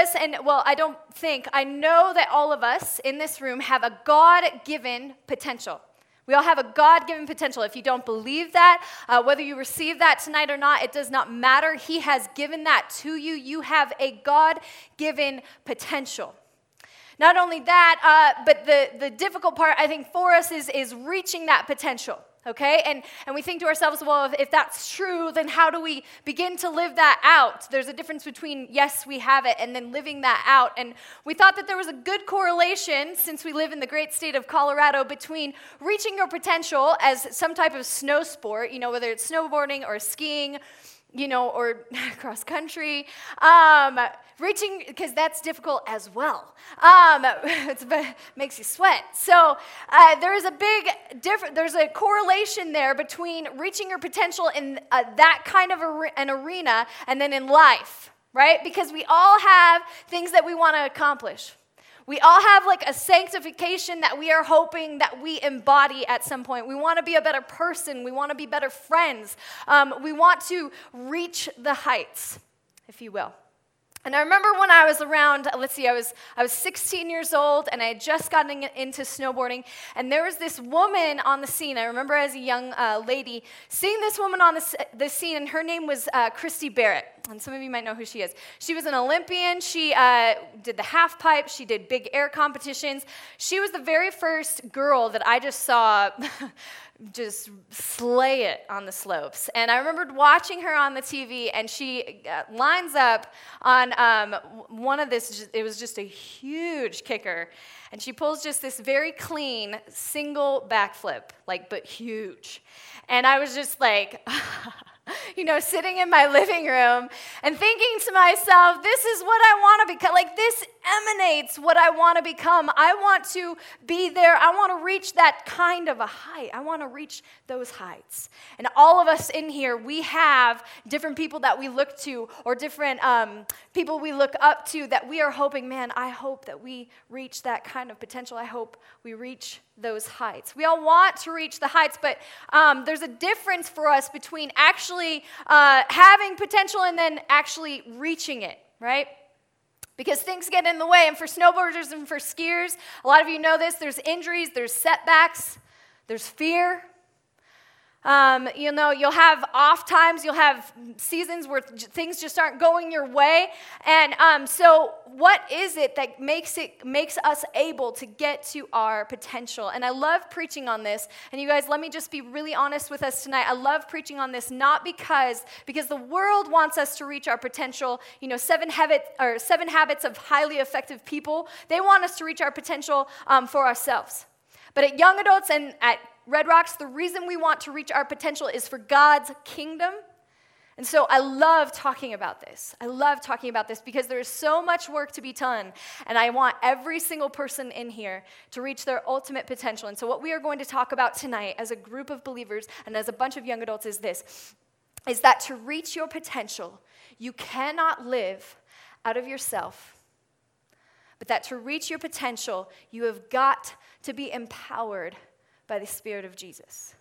us, and well, I don't think, I know that all of us in this room have a God given potential. We all have a God given potential. If you don't believe that, uh, whether you receive that tonight or not, it does not matter. He has given that to you. You have a God given potential. Not only that, uh, but the, the difficult part, I think, for us is, is reaching that potential okay? And and we think to ourselves well if, if, that's true then how do we begin to live that out? There's a difference between yes we have it and then living that out. And we thought that there was a good correlation since we live in the great state of colorado between reaching your potential as some type of snow sport you know whether it's snowboarding or skiing you know, or cross country. Um, reaching, because that's difficult as well. Um, it makes you sweat. So uh, there is a big difference, there's a correlation there between reaching your potential in uh, that kind of an arena and then in life, right? Because we all have things that we want to accomplish. We all have like a sanctification that we are hoping that we embody at some point. We want to be a better person. We want to be better friends. Um, we want to reach the heights, if you will. And I remember when I was around, let's see, I was, I was 16 years old and I had just gotten into snowboarding. And there was this woman on the scene. I remember as a young uh, lady seeing this woman on the, the scene, and her name was uh, Christy Barrett. And some of you might know who she is. She was an Olympian. She uh, did the half pipe, she did big air competitions. She was the very first girl that I just saw just slay it on the slopes. And I remembered watching her on the TV, and she uh, lines up on um, one of this, it was just a huge kicker. And she pulls just this very clean single backflip, like, but huge. And I was just like, you know, sitting in my living room and thinking to myself, this is what I want to become. Like, this emanates what I want to become. I want to be there. I want to reach that kind of a height. I want to reach those heights. And all of us in here, we have different people that we look to or different um, people we look up to that we are hoping, man, I hope that we reach that kind of potential. I hope we reach those heights. We all want to reach the heights, but um, there's a difference for us between actually uh, having potential and then actually reaching it, right? Because things get in the way. And for snowboarders and for skiers, a lot of you know this there's injuries, there's setbacks, there's fear. Um, you know, you'll have off times, you'll have seasons where things just aren't going your way. And um, so, what is it that makes it makes us able to get to our potential? And I love preaching on this. And you guys, let me just be really honest with us tonight. I love preaching on this not because because the world wants us to reach our potential. You know, seven habits or seven habits of highly effective people. They want us to reach our potential um, for ourselves. But at young adults and at Red Rocks, the reason we want to reach our potential is for God's kingdom. And so I love talking about this. I love talking about this because there is so much work to be done. And I want every single person in here to reach their ultimate potential. And so, what we are going to talk about tonight as a group of believers and as a bunch of young adults is this is that to reach your potential, you cannot live out of yourself, but that to reach your potential, you have got to be empowered by the Spirit of Jesus.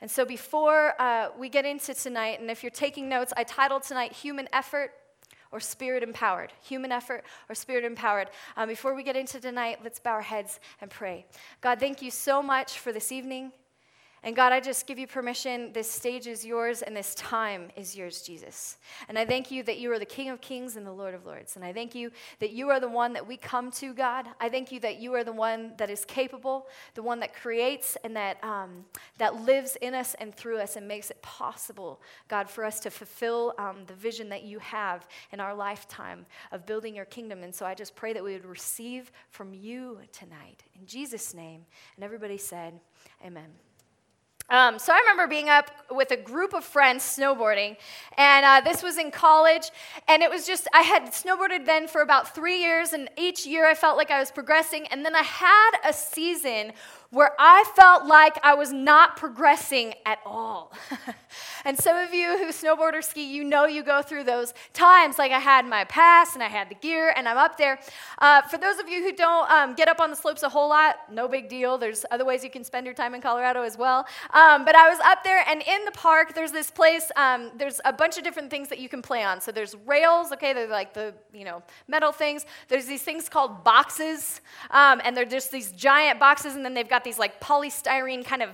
And so, before uh, we get into tonight, and if you're taking notes, I titled tonight Human Effort or Spirit Empowered. Human Effort or Spirit Empowered. Um, before we get into tonight, let's bow our heads and pray. God, thank you so much for this evening. And God, I just give you permission. This stage is yours and this time is yours, Jesus. And I thank you that you are the King of Kings and the Lord of Lords. And I thank you that you are the one that we come to, God. I thank you that you are the one that is capable, the one that creates and that, um, that lives in us and through us and makes it possible, God, for us to fulfill um, the vision that you have in our lifetime of building your kingdom. And so I just pray that we would receive from you tonight. In Jesus' name. And everybody said, Amen. Um, so I remember being up with a group of friends snowboarding, and uh, this was in college, and it was just, I had snowboarded then for about three years, and each year I felt like I was progressing, and then I had a season where I felt like I was not progressing at all. and some of you who snowboard or ski, you know you go through those times. Like I had my pass and I had the gear and I'm up there. Uh, for those of you who don't um, get up on the slopes a whole lot, no big deal. There's other ways you can spend your time in Colorado as well. Um, but I was up there and in the park, there's this place, um, there's a bunch of different things that you can play on. So there's rails, okay, they're like the, you know, metal things. There's these things called boxes, um, and they're just these giant boxes, and then they've got got these like polystyrene kind of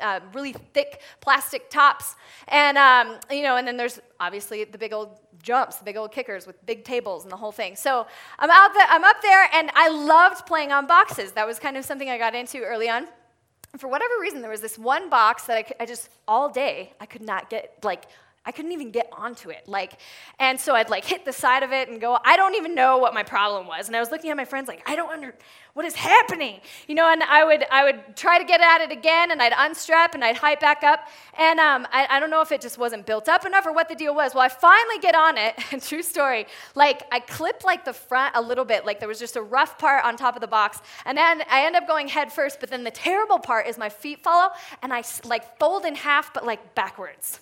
uh, really thick plastic tops. And, um, you know, and then there's obviously the big old jumps, the big old kickers with big tables and the whole thing. So I'm, out the, I'm up there and I loved playing on boxes. That was kind of something I got into early on. For whatever reason, there was this one box that I, I just, all day, I could not get, like, I couldn't even get onto it. Like, and so I'd like hit the side of it and go, I don't even know what my problem was. And I was looking at my friends like, I don't under what is happening? You know, and I would I would try to get at it again and I'd unstrap and I'd hype back up. And um, I, I don't know if it just wasn't built up enough or what the deal was. Well, I finally get on it, and true story. Like I clipped like the front a little bit, like there was just a rough part on top of the box. And then I end up going head first, but then the terrible part is my feet follow and I like fold in half, but like backwards.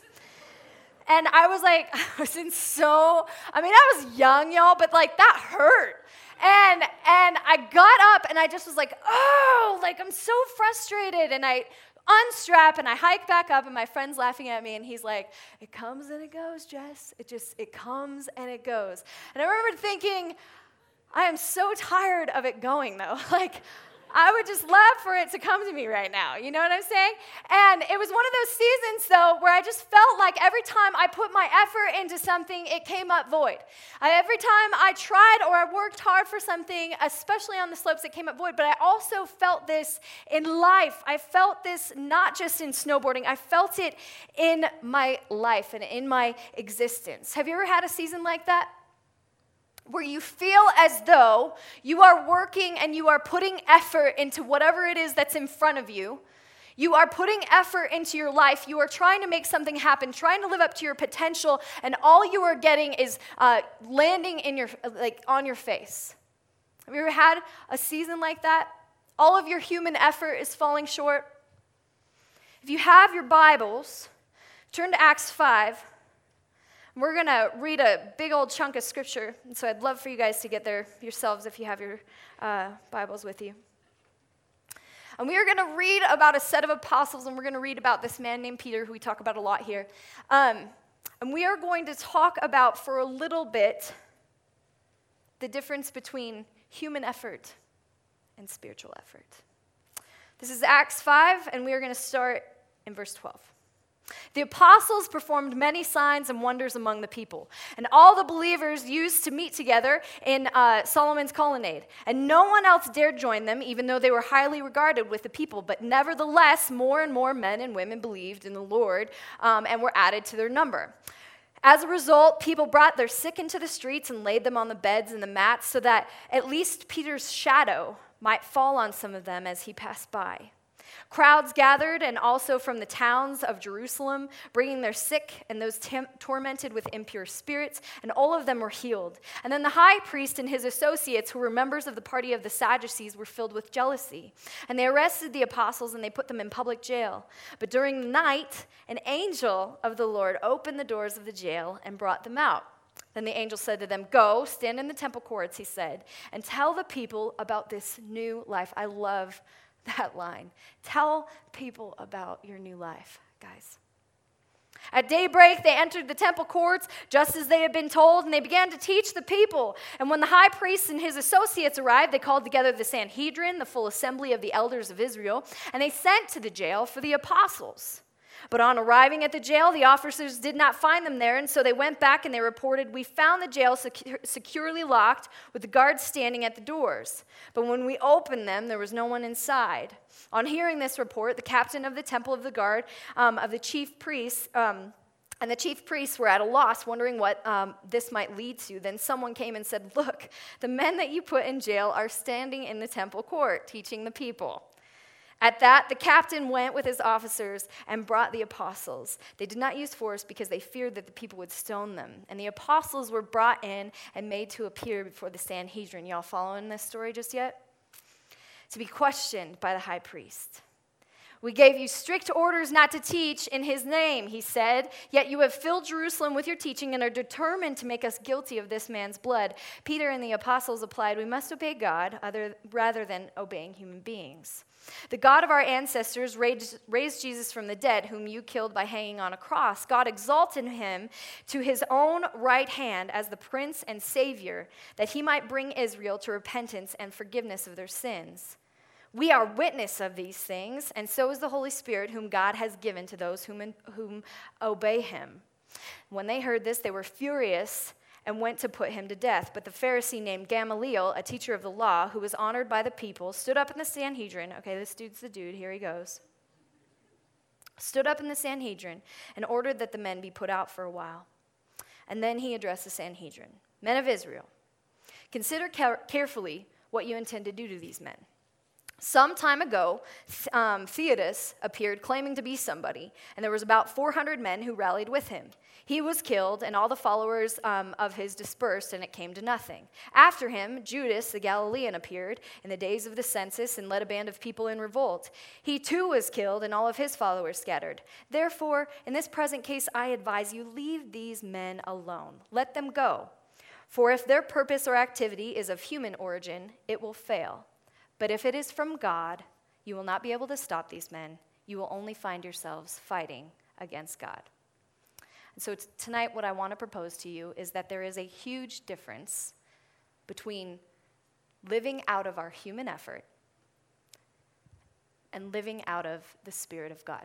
And I was like, I was in so, I mean, I was young, y'all, but like that hurt. And and I got up and I just was like, oh, like I'm so frustrated. And I unstrap and I hike back up and my friend's laughing at me and he's like, it comes and it goes, Jess. It just, it comes and it goes. And I remember thinking, I am so tired of it going though. Like, I would just love for it to come to me right now. You know what I'm saying? And it was one of those seasons, though, where I just felt like every time I put my effort into something, it came up void. I, every time I tried or I worked hard for something, especially on the slopes, it came up void. But I also felt this in life. I felt this not just in snowboarding, I felt it in my life and in my existence. Have you ever had a season like that? Where you feel as though you are working and you are putting effort into whatever it is that's in front of you. You are putting effort into your life. You are trying to make something happen, trying to live up to your potential, and all you are getting is uh, landing in your like on your face. Have you ever had a season like that? All of your human effort is falling short. If you have your Bibles, turn to Acts 5. We're going to read a big old chunk of scripture, and so I'd love for you guys to get there yourselves if you have your uh, Bibles with you. And we are going to read about a set of apostles, and we're going to read about this man named Peter, who we talk about a lot here. Um, and we are going to talk about for a little bit the difference between human effort and spiritual effort. This is Acts 5, and we are going to start in verse 12. The apostles performed many signs and wonders among the people, and all the believers used to meet together in uh, Solomon's colonnade. And no one else dared join them, even though they were highly regarded with the people. But nevertheless, more and more men and women believed in the Lord um, and were added to their number. As a result, people brought their sick into the streets and laid them on the beds and the mats so that at least Peter's shadow might fall on some of them as he passed by. Crowds gathered, and also from the towns of Jerusalem, bringing their sick and those tormented with impure spirits, and all of them were healed. And then the high priest and his associates, who were members of the party of the Sadducees, were filled with jealousy. And they arrested the apostles and they put them in public jail. But during the night, an angel of the Lord opened the doors of the jail and brought them out. Then the angel said to them, Go, stand in the temple courts, he said, and tell the people about this new life. I love that line. Tell people about your new life, guys. At daybreak, they entered the temple courts just as they had been told, and they began to teach the people. And when the high priest and his associates arrived, they called together the Sanhedrin, the full assembly of the elders of Israel, and they sent to the jail for the apostles. But on arriving at the jail, the officers did not find them there, and so they went back and they reported, We found the jail securely locked, with the guards standing at the doors. But when we opened them, there was no one inside. On hearing this report, the captain of the temple of the guard, um, of the chief priests, um, and the chief priests were at a loss, wondering what um, this might lead to. Then someone came and said, Look, the men that you put in jail are standing in the temple court, teaching the people. At that, the captain went with his officers and brought the apostles. They did not use force because they feared that the people would stone them. And the apostles were brought in and made to appear before the Sanhedrin. Y'all following this story just yet? to be questioned by the high priest. We gave you strict orders not to teach in his name, he said, yet you have filled Jerusalem with your teaching and are determined to make us guilty of this man's blood. Peter and the apostles replied, We must obey God other, rather than obeying human beings. The God of our ancestors raised, raised, Jesus from the dead, whom you killed by hanging on a cross. God exalted him to his own right hand as the Prince and Savior, that he might bring Israel to repentance and forgiveness of their sins. We are witness of these things, and so is the Holy Spirit, whom God has given to those whom, whom obey him. When they heard this, they were furious and went to put him to death. But the Pharisee named Gamaliel, a teacher of the law, who was honored by the people, stood up in the Sanhedrin. Okay, this dude's the dude. Here he goes. Stood up in the Sanhedrin and ordered that the men be put out for a while. And then he addressed the Sanhedrin Men of Israel, consider carefully what you intend to do to these men. Some time ago, um, Theudas appeared claiming to be somebody, and there was about 400 men who rallied with him. He was killed, and all the followers um, of his dispersed, and it came to nothing. After him, Judas the Galilean appeared in the days of the census and led a band of people in revolt. He too was killed, and all of his followers scattered. Therefore, in this present case, I advise you leave these men alone. Let them go. For if their purpose or activity is of human origin, it will fail. But if it is from God, you will not be able to stop these men. You will only find yourselves fighting against God. And so tonight, what I want to propose to you is that there is a huge difference between living out of our human effort and living out of the Spirit of God.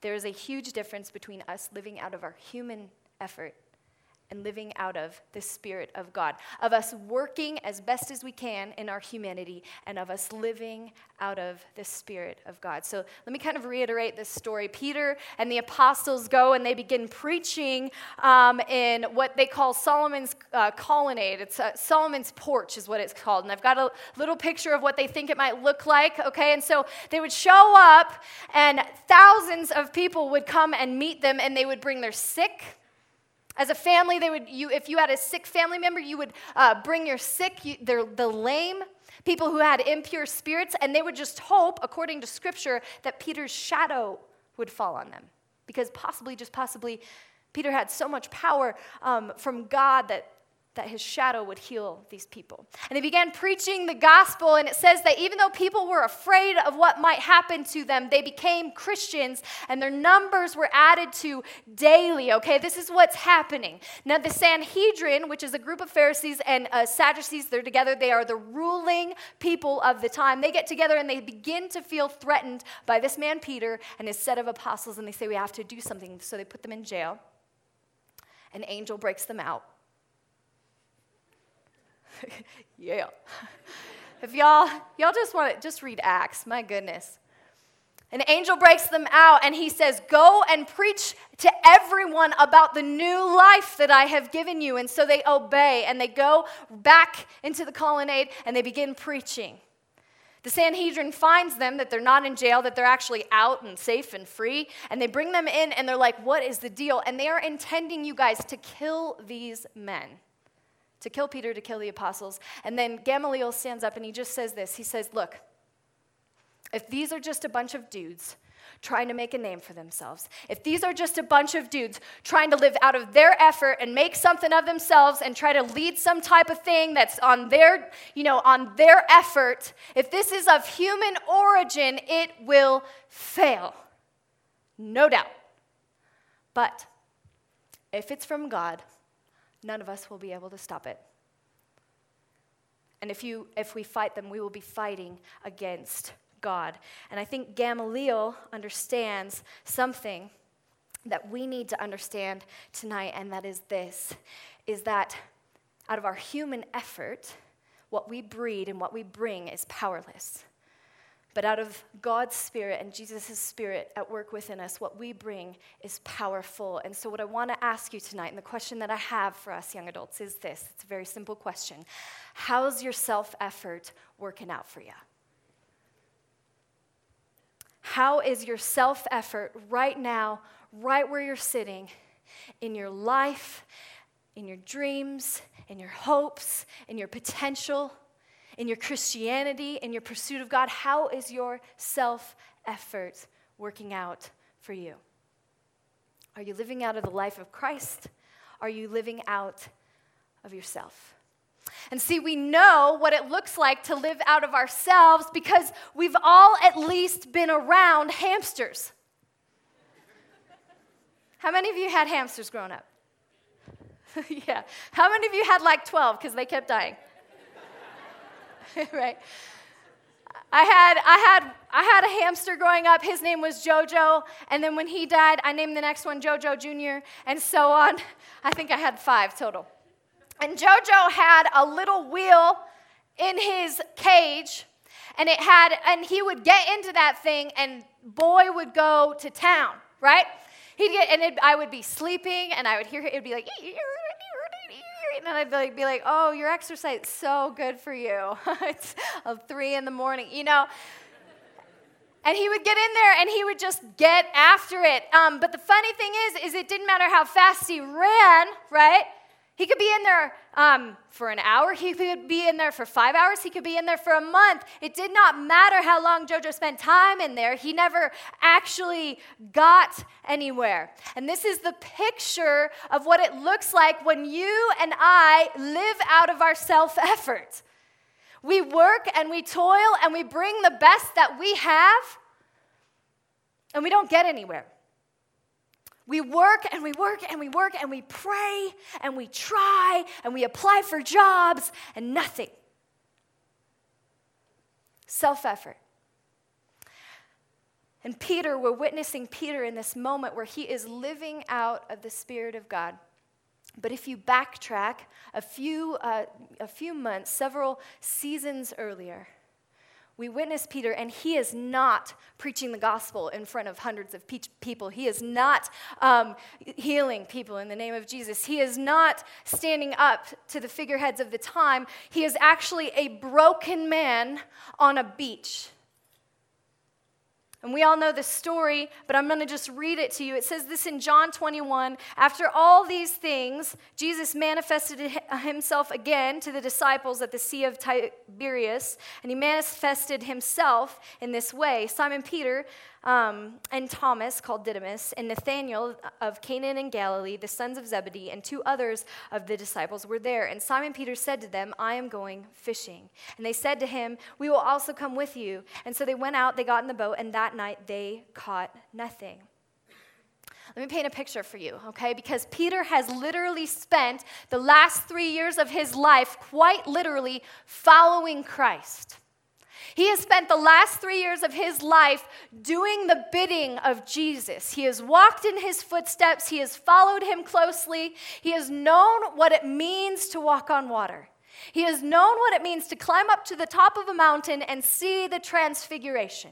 There is a huge difference between us living out of our human effort and living out of the Spirit of God, of us working as best as we can in our humanity, and of us living out of the Spirit of God. So let me kind of reiterate this story. Peter and the apostles go and they begin preaching um, in what they call Solomon's uh, colonnade. It's uh, Solomon's porch, is what it's called. And I've got a little picture of what they think it might look like, okay? And so they would show up, and thousands of people would come and meet them, and they would bring their sick as a family, they would, you, if you had a sick family member, you would uh, bring your sick, you, the lame, people who had impure spirits, and they would just hope, according to Scripture, that Peter's shadow would fall on them. Because possibly, just possibly, Peter had so much power um, from God that that his shadow would heal these people. And he began preaching the gospel, and it says that even though people were afraid of what might happen to them, they became Christians, and their numbers were added to daily. Okay, this is what's happening. Now, the Sanhedrin, which is a group of Pharisees and uh, Sadducees, they're together, they are the ruling people of the time. They get together and they begin to feel threatened by this man, Peter, and his set of apostles, and they say, We have to do something. So they put them in jail. An angel breaks them out yeah. If y'all, y'all just want to just read Acts, my goodness. An angel breaks them out and he says, Go and preach to everyone about the new life that I have given you. And so they obey and they go back into the colonnade and they begin preaching. The Sanhedrin finds them that they're not in jail, that they're actually out and safe and free. And they bring them in and they're like, What is the deal? And they are intending you guys to kill these men to kill Peter, to kill the apostles. And then Gamaliel stands up and he just says this He says, Look, if these are just a bunch of dudes trying to make a name for themselves, if these are just a bunch of dudes trying to live out of their effort and make something of themselves and try to lead some type of thing that's on their, you know, on their effort, if this is of human origin, it will fail. No doubt. But if it's from God, none of us will be able to stop it. And if, you, if we fight them, we will be fighting against God. And I think Gamaliel understands something that we need to understand tonight, and that is this is that out of our human effort, what we breed and what we bring is powerless. But out of God's Spirit and Jesus' Spirit at work within us, what we bring is powerful. And so, what I want to ask you tonight, and the question that I have for us young adults is this it's a very simple question How's your self effort working out for you? How is your self effort right now, right where you're sitting, in your life, in your dreams, in your hopes, in your potential? In your Christianity, in your pursuit of God? How is your self effort working out for you? Are you living out of the life of Christ? Are you living out of yourself? And see, we know what it looks like to live out of ourselves because we've all at least been around hamsters. How many of you had hamsters growing up? yeah. How many of you had like 12 because they kept dying? right. I had, I, had, I had a hamster growing up. His name was Jojo. And then when he died, I named the next one Jojo Jr., and so on. I think I had five total. And Jojo had a little wheel in his cage, and it had, and he would get into that thing, and boy would go to town, right? He'd get, and it, I would be sleeping, and I would hear it would be like, and I'd like, be like, oh, your exercise is so good for you. it's of three in the morning, you know. And he would get in there and he would just get after it. Um, but the funny thing is, is it didn't matter how fast he ran, right? He could be in there um, for an hour. He could be in there for five hours. He could be in there for a month. It did not matter how long JoJo spent time in there. He never actually got anywhere. And this is the picture of what it looks like when you and I live out of our self effort. We work and we toil and we bring the best that we have, and we don't get anywhere. We work and we work and we work and we pray and we try and we apply for jobs and nothing. Self effort. And Peter, we're witnessing Peter in this moment where he is living out of the Spirit of God. But if you backtrack a few, uh, a few months, several seasons earlier, we witness Peter, and he is not preaching the gospel in front of hundreds of pe- people. He is not um, healing people in the name of Jesus. He is not standing up to the figureheads of the time. He is actually a broken man on a beach. And we all know the story, but I'm going to just read it to you. It says this in John 21 After all these things, Jesus manifested himself again to the disciples at the Sea of Tiberias, and he manifested himself in this way Simon Peter um, and Thomas, called Didymus, and Nathanael of Canaan and Galilee, the sons of Zebedee, and two others of the disciples were there. And Simon Peter said to them, I am going fishing. And they said to him, We will also come with you. And so they went out, they got in the boat, and that night they caught nothing. Let me paint a picture for you, okay? Because Peter has literally spent the last three years of his life, quite literally, following Christ. He has spent the last three years of his life doing the bidding of Jesus. He has walked in his footsteps, he has followed him closely, he has known what it means to walk on water. He has known what it means to climb up to the top of a mountain and see the transfiguration.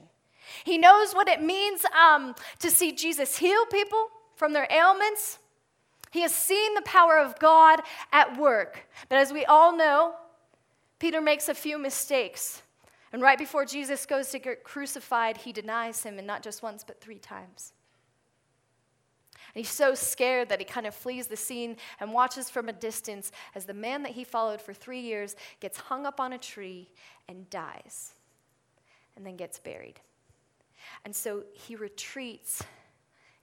He knows what it means um, to see Jesus heal people from their ailments. He has seen the power of God at work. But as we all know, Peter makes a few mistakes. And right before Jesus goes to get crucified, he denies him, and not just once, but three times. And he's so scared that he kind of flees the scene and watches from a distance as the man that he followed for three years gets hung up on a tree and dies, and then gets buried. And so he retreats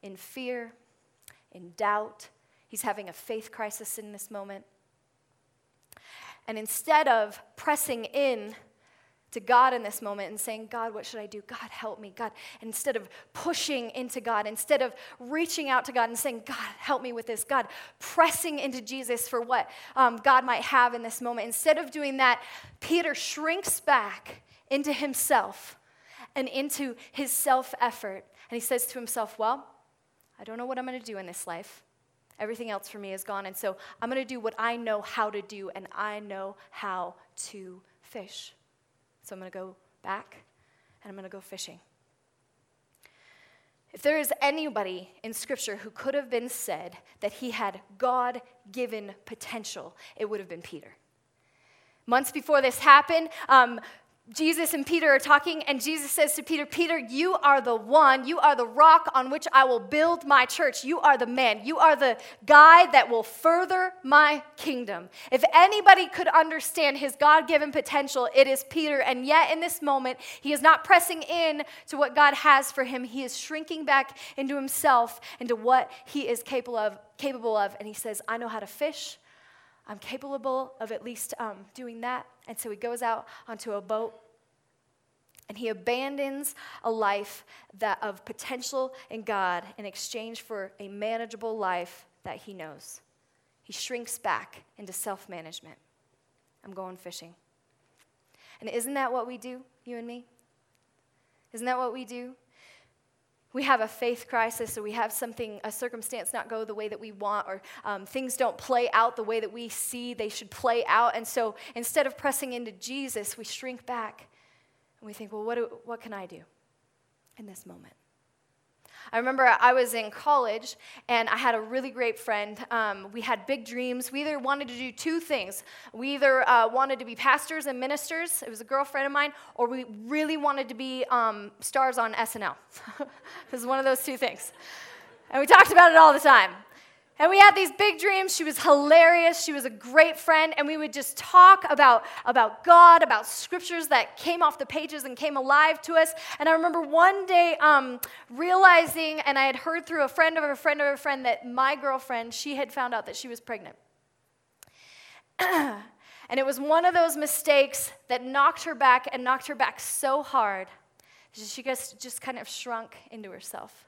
in fear, in doubt. He's having a faith crisis in this moment. And instead of pressing in to God in this moment and saying, God, what should I do? God, help me. God, instead of pushing into God, instead of reaching out to God and saying, God, help me with this, God, pressing into Jesus for what um, God might have in this moment, instead of doing that, Peter shrinks back into himself and into his self effort. And he says to himself, Well, I don't know what I'm going to do in this life. Everything else for me is gone. And so I'm going to do what I know how to do, and I know how to fish. So I'm going to go back and I'm going to go fishing. If there is anybody in Scripture who could have been said that he had God given potential, it would have been Peter. Months before this happened, um, Jesus and Peter are talking, and Jesus says to Peter, Peter, you are the one, you are the rock on which I will build my church. You are the man, you are the guy that will further my kingdom. If anybody could understand his God given potential, it is Peter. And yet, in this moment, he is not pressing in to what God has for him. He is shrinking back into himself, into what he is capable of. Capable of. And he says, I know how to fish. I'm capable of at least um, doing that. And so he goes out onto a boat and he abandons a life that of potential in God in exchange for a manageable life that he knows. He shrinks back into self management. I'm going fishing. And isn't that what we do, you and me? Isn't that what we do? We have a faith crisis or we have something, a circumstance not go the way that we want or um, things don't play out the way that we see they should play out. And so instead of pressing into Jesus, we shrink back and we think, well, what, do, what can I do in this moment? I remember I was in college and I had a really great friend. Um, we had big dreams. We either wanted to do two things. We either uh, wanted to be pastors and ministers, it was a girlfriend of mine, or we really wanted to be um, stars on SNL. it was one of those two things. And we talked about it all the time. And we had these big dreams. She was hilarious. She was a great friend. And we would just talk about, about God, about scriptures that came off the pages and came alive to us. And I remember one day um, realizing, and I had heard through a friend of a friend of a friend, that my girlfriend, she had found out that she was pregnant. and it was one of those mistakes that knocked her back and knocked her back so hard. She just, just kind of shrunk into herself.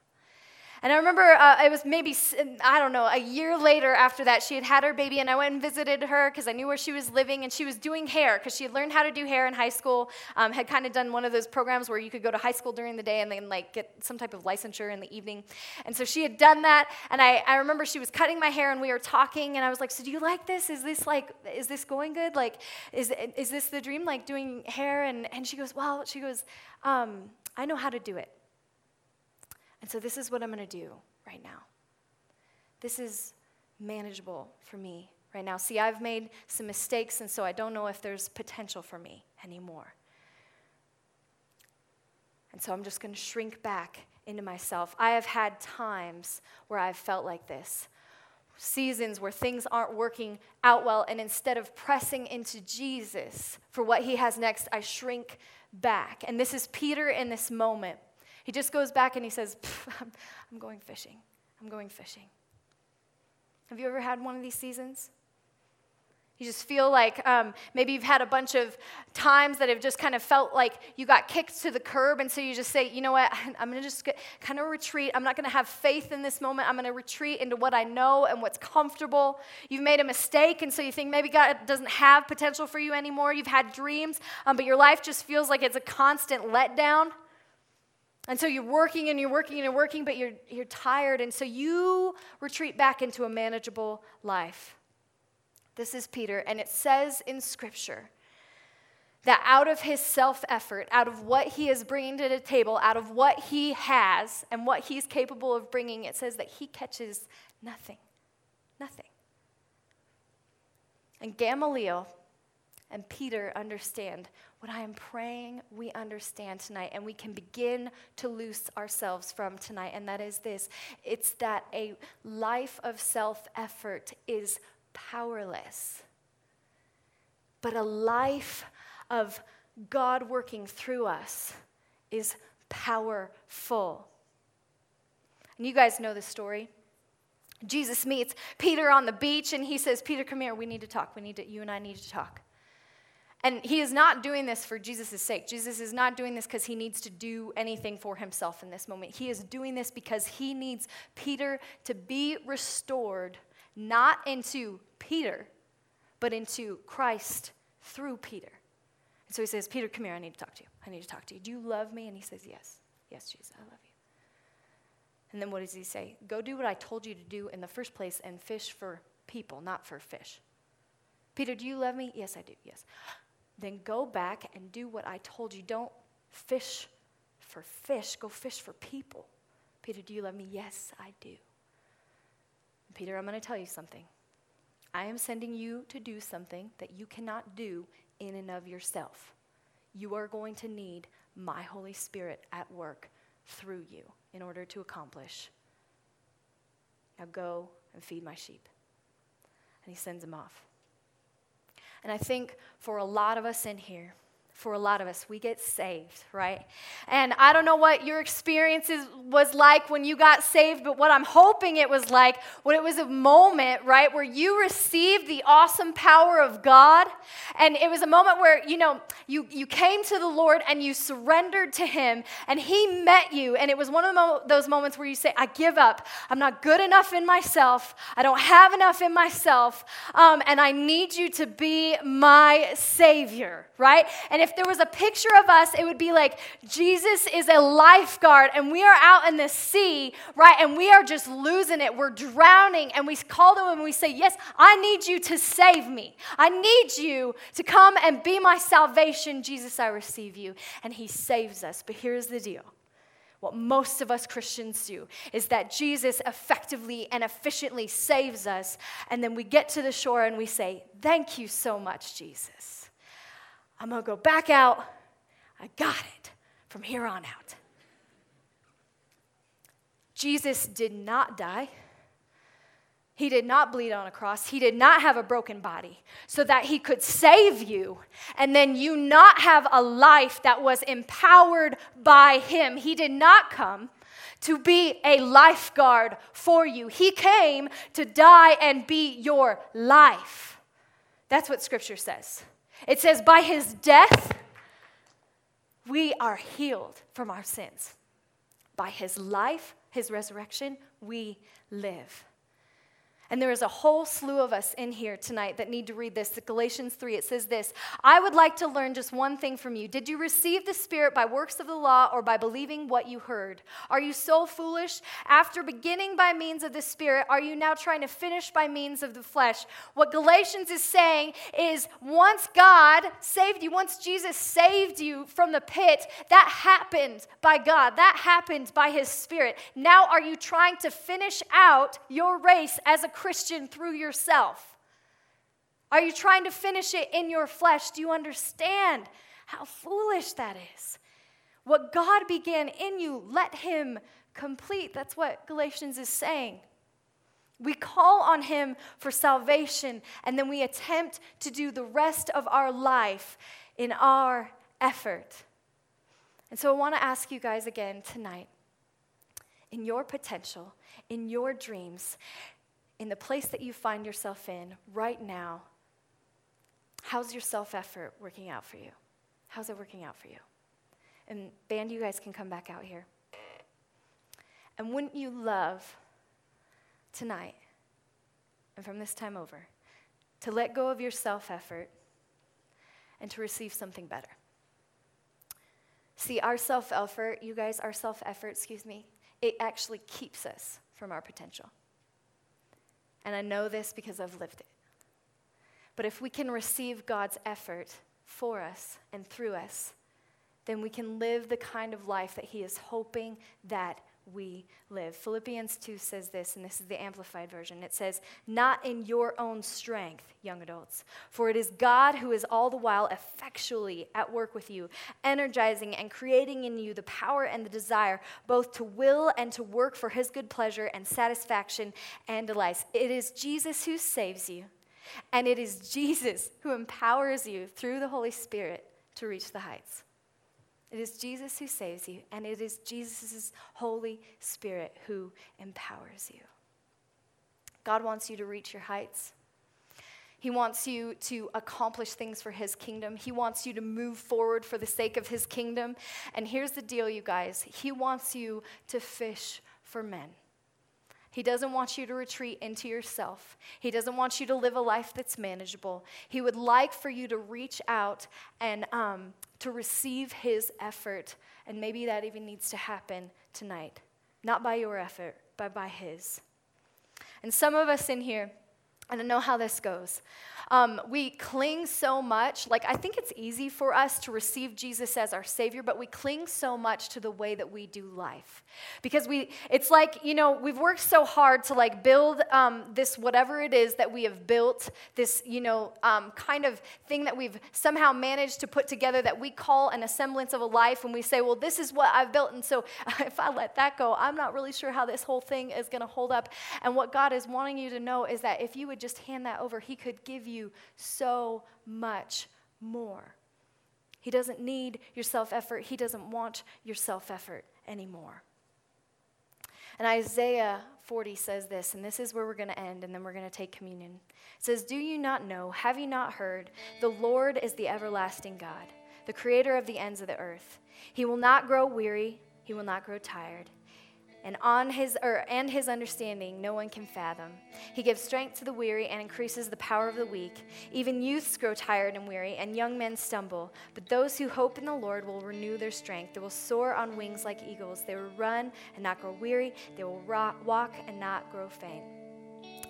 And I remember uh, it was maybe, I don't know, a year later after that, she had had her baby, and I went and visited her because I knew where she was living, and she was doing hair because she had learned how to do hair in high school, um, had kind of done one of those programs where you could go to high school during the day and then like get some type of licensure in the evening. And so she had done that, and I, I remember she was cutting my hair, and we were talking, and I was like, so do you like this? Is this like, is this going good? Like, is, is this the dream, like doing hair? And, and she goes, well, she goes, um, I know how to do it. And so this is what I'm going to do right now. This is manageable for me right now. See, I've made some mistakes, and so I don't know if there's potential for me anymore. And so I'm just going to shrink back into myself. I have had times where I've felt like this seasons where things aren't working out well, and instead of pressing into Jesus for what he has next, I shrink back. And this is Peter in this moment. He just goes back and he says, I'm going fishing. I'm going fishing. Have you ever had one of these seasons? You just feel like um, maybe you've had a bunch of times that have just kind of felt like you got kicked to the curb, and so you just say, you know what, I'm going to just get, kind of retreat. I'm not going to have faith in this moment. I'm going to retreat into what I know and what's comfortable. You've made a mistake, and so you think maybe God doesn't have potential for you anymore. You've had dreams, um, but your life just feels like it's a constant letdown. And so you're working and you're working and you're working, but you're, you're tired. And so you retreat back into a manageable life. This is Peter, and it says in Scripture that out of his self effort, out of what he is bringing to the table, out of what he has and what he's capable of bringing, it says that he catches nothing. Nothing. And Gamaliel and Peter understand what I am praying we understand tonight and we can begin to loose ourselves from tonight. And that is this it's that a life of self effort is powerless, but a life of God working through us is powerful. And you guys know the story. Jesus meets Peter on the beach and he says, Peter, come here. We need to talk. We need to, you and I need to talk. And he is not doing this for Jesus' sake. Jesus is not doing this because he needs to do anything for himself in this moment. He is doing this because he needs Peter to be restored, not into Peter, but into Christ through Peter. And so he says, Peter, come here. I need to talk to you. I need to talk to you. Do you love me? And he says, Yes. Yes, Jesus, I love you. And then what does he say? Go do what I told you to do in the first place and fish for people, not for fish. Peter, do you love me? Yes, I do. Yes then go back and do what I told you. Don't fish for fish, go fish for people. Peter, do you love me? Yes, I do. Peter, I'm going to tell you something. I am sending you to do something that you cannot do in and of yourself. you are going to need my Holy Spirit at work through you in order to accomplish. Now go and feed my sheep. And he sends him off. And I think for a lot of us in here, for a lot of us. We get saved, right? And I don't know what your experience was like when you got saved, but what I'm hoping it was like when it was a moment, right, where you received the awesome power of God. And it was a moment where, you know, you, you came to the Lord and you surrendered to Him and He met you. And it was one of mo- those moments where you say, I give up. I'm not good enough in myself. I don't have enough in myself. Um, and I need you to be my Savior, right? And if there was a picture of us, it would be like Jesus is a lifeguard and we are out in the sea, right? And we are just losing it. We're drowning. And we call to him and we say, Yes, I need you to save me. I need you to come and be my salvation. Jesus, I receive you. And he saves us. But here's the deal what most of us Christians do is that Jesus effectively and efficiently saves us, and then we get to the shore and we say, Thank you so much, Jesus. I'm going to go back out. I got it from here on out. Jesus did not die. He did not bleed on a cross. He did not have a broken body so that he could save you and then you not have a life that was empowered by him. He did not come to be a lifeguard for you, he came to die and be your life. That's what scripture says. It says, by his death, we are healed from our sins. By his life, his resurrection, we live. And there is a whole slew of us in here tonight that need to read this. Galatians 3, it says this I would like to learn just one thing from you. Did you receive the Spirit by works of the law or by believing what you heard? Are you so foolish? After beginning by means of the Spirit, are you now trying to finish by means of the flesh? What Galatians is saying is once God saved you, once Jesus saved you from the pit, that happened by God, that happened by His Spirit. Now, are you trying to finish out your race as a Christian through yourself? Are you trying to finish it in your flesh? Do you understand how foolish that is? What God began in you, let Him complete. That's what Galatians is saying. We call on Him for salvation, and then we attempt to do the rest of our life in our effort. And so I want to ask you guys again tonight in your potential, in your dreams, in the place that you find yourself in right now, how's your self effort working out for you? How's it working out for you? And, band, you guys can come back out here. And wouldn't you love tonight and from this time over to let go of your self effort and to receive something better? See, our self effort, you guys, our self effort, excuse me, it actually keeps us from our potential. And I know this because I've lived it. But if we can receive God's effort for us and through us, then we can live the kind of life that He is hoping that we live. Philippians 2 says this, and this is the amplified version. It says, Not in your own strength, young adults, for it is God who is all the while effectually at work with you, energizing and creating in you the power and the desire both to will and to work for his good pleasure and satisfaction and delights. It is Jesus who saves you, and it is Jesus who empowers you through the Holy Spirit to reach the heights. It is Jesus who saves you, and it is Jesus' Holy Spirit who empowers you. God wants you to reach your heights. He wants you to accomplish things for His kingdom. He wants you to move forward for the sake of His kingdom. And here's the deal, you guys He wants you to fish for men. He doesn't want you to retreat into yourself. He doesn't want you to live a life that's manageable. He would like for you to reach out and um, to receive His effort. And maybe that even needs to happen tonight. Not by your effort, but by His. And some of us in here, I don't know how this goes. Um, we cling so much, like, I think it's easy for us to receive Jesus as our Savior, but we cling so much to the way that we do life. Because we, it's like, you know, we've worked so hard to like build um, this whatever it is that we have built, this, you know, um, kind of thing that we've somehow managed to put together that we call an assemblance of a life. And we say, well, this is what I've built. And so if I let that go, I'm not really sure how this whole thing is going to hold up. And what God is wanting you to know is that if you would just hand that over, He could give you so much more. He doesn't need your self effort, He doesn't want your self effort anymore. And Isaiah 40 says this, and this is where we're going to end, and then we're going to take communion. It says, Do you not know? Have you not heard? The Lord is the everlasting God, the creator of the ends of the earth. He will not grow weary, he will not grow tired and on his or, and his understanding no one can fathom. He gives strength to the weary and increases the power of the weak. Even youths grow tired and weary, and young men stumble. But those who hope in the Lord will renew their strength. They will soar on wings like eagles. They will run and not grow weary. They will walk and not grow faint.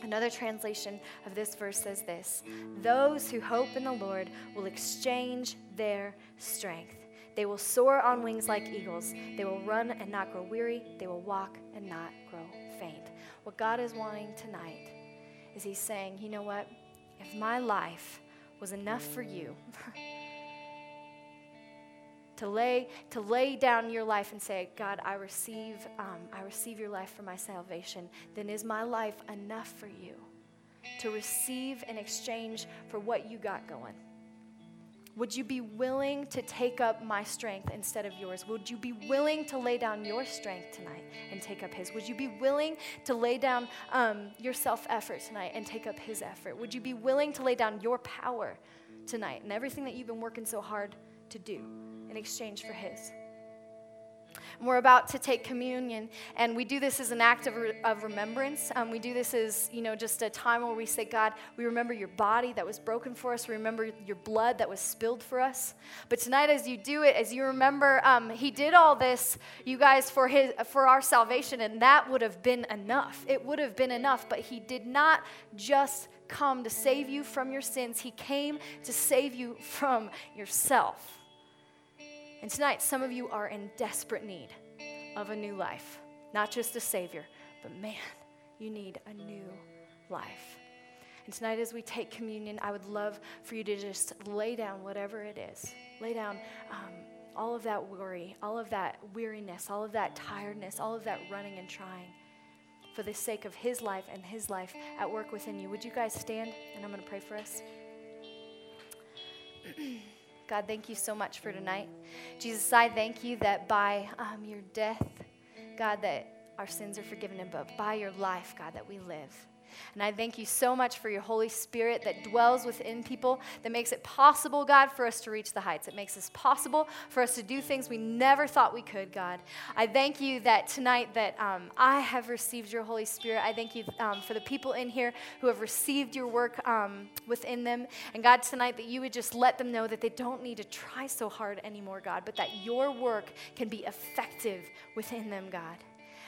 Another translation of this verse says this Those who hope in the Lord will exchange their strength. They will soar on wings like eagles. They will run and not grow weary. They will walk and not grow faint. What God is wanting tonight is He's saying, you know what? If my life was enough for you, to lay to lay down your life and say god i receive um, i receive your life for my salvation then is my life enough for you to receive in exchange for what you got going would you be willing to take up my strength instead of yours? Would you be willing to lay down your strength tonight and take up His? Would you be willing to lay down um, your self effort tonight and take up His effort? Would you be willing to lay down your power tonight and everything that you've been working so hard to do in exchange for His? We're about to take communion, and we do this as an act of, re- of remembrance. Um, we do this as, you know, just a time where we say, God, we remember your body that was broken for us. We remember your blood that was spilled for us. But tonight, as you do it, as you remember, um, He did all this, you guys, for, his, for our salvation, and that would have been enough. It would have been enough, but He did not just come to save you from your sins, He came to save you from yourself. And tonight, some of you are in desperate need of a new life, not just a Savior, but man, you need a new life. And tonight, as we take communion, I would love for you to just lay down whatever it is. Lay down um, all of that worry, all of that weariness, all of that tiredness, all of that running and trying for the sake of His life and His life at work within you. Would you guys stand? And I'm going to pray for us. God, thank you so much for tonight. Jesus, I thank you that by um, your death, God, that our sins are forgiven, and by your life, God, that we live. And I thank you so much for your Holy Spirit that dwells within people, that makes it possible, God, for us to reach the heights. It makes it possible for us to do things we never thought we could, God. I thank you that tonight that um, I have received your Holy Spirit. I thank you um, for the people in here who have received your work um, within them. And God, tonight that you would just let them know that they don't need to try so hard anymore, God, but that your work can be effective within them, God.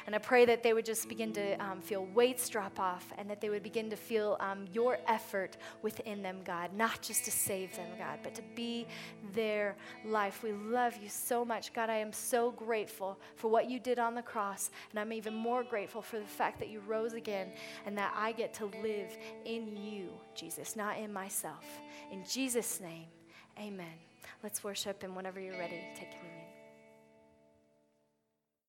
And I pray that they would just begin to um, feel weights drop off and that they would begin to feel um, your effort within them, God, not just to save them, God, but to be their life. We love you so much. God, I am so grateful for what you did on the cross. And I'm even more grateful for the fact that you rose again and that I get to live in you, Jesus, not in myself. In Jesus' name, amen. Let's worship, and whenever you're ready, take communion.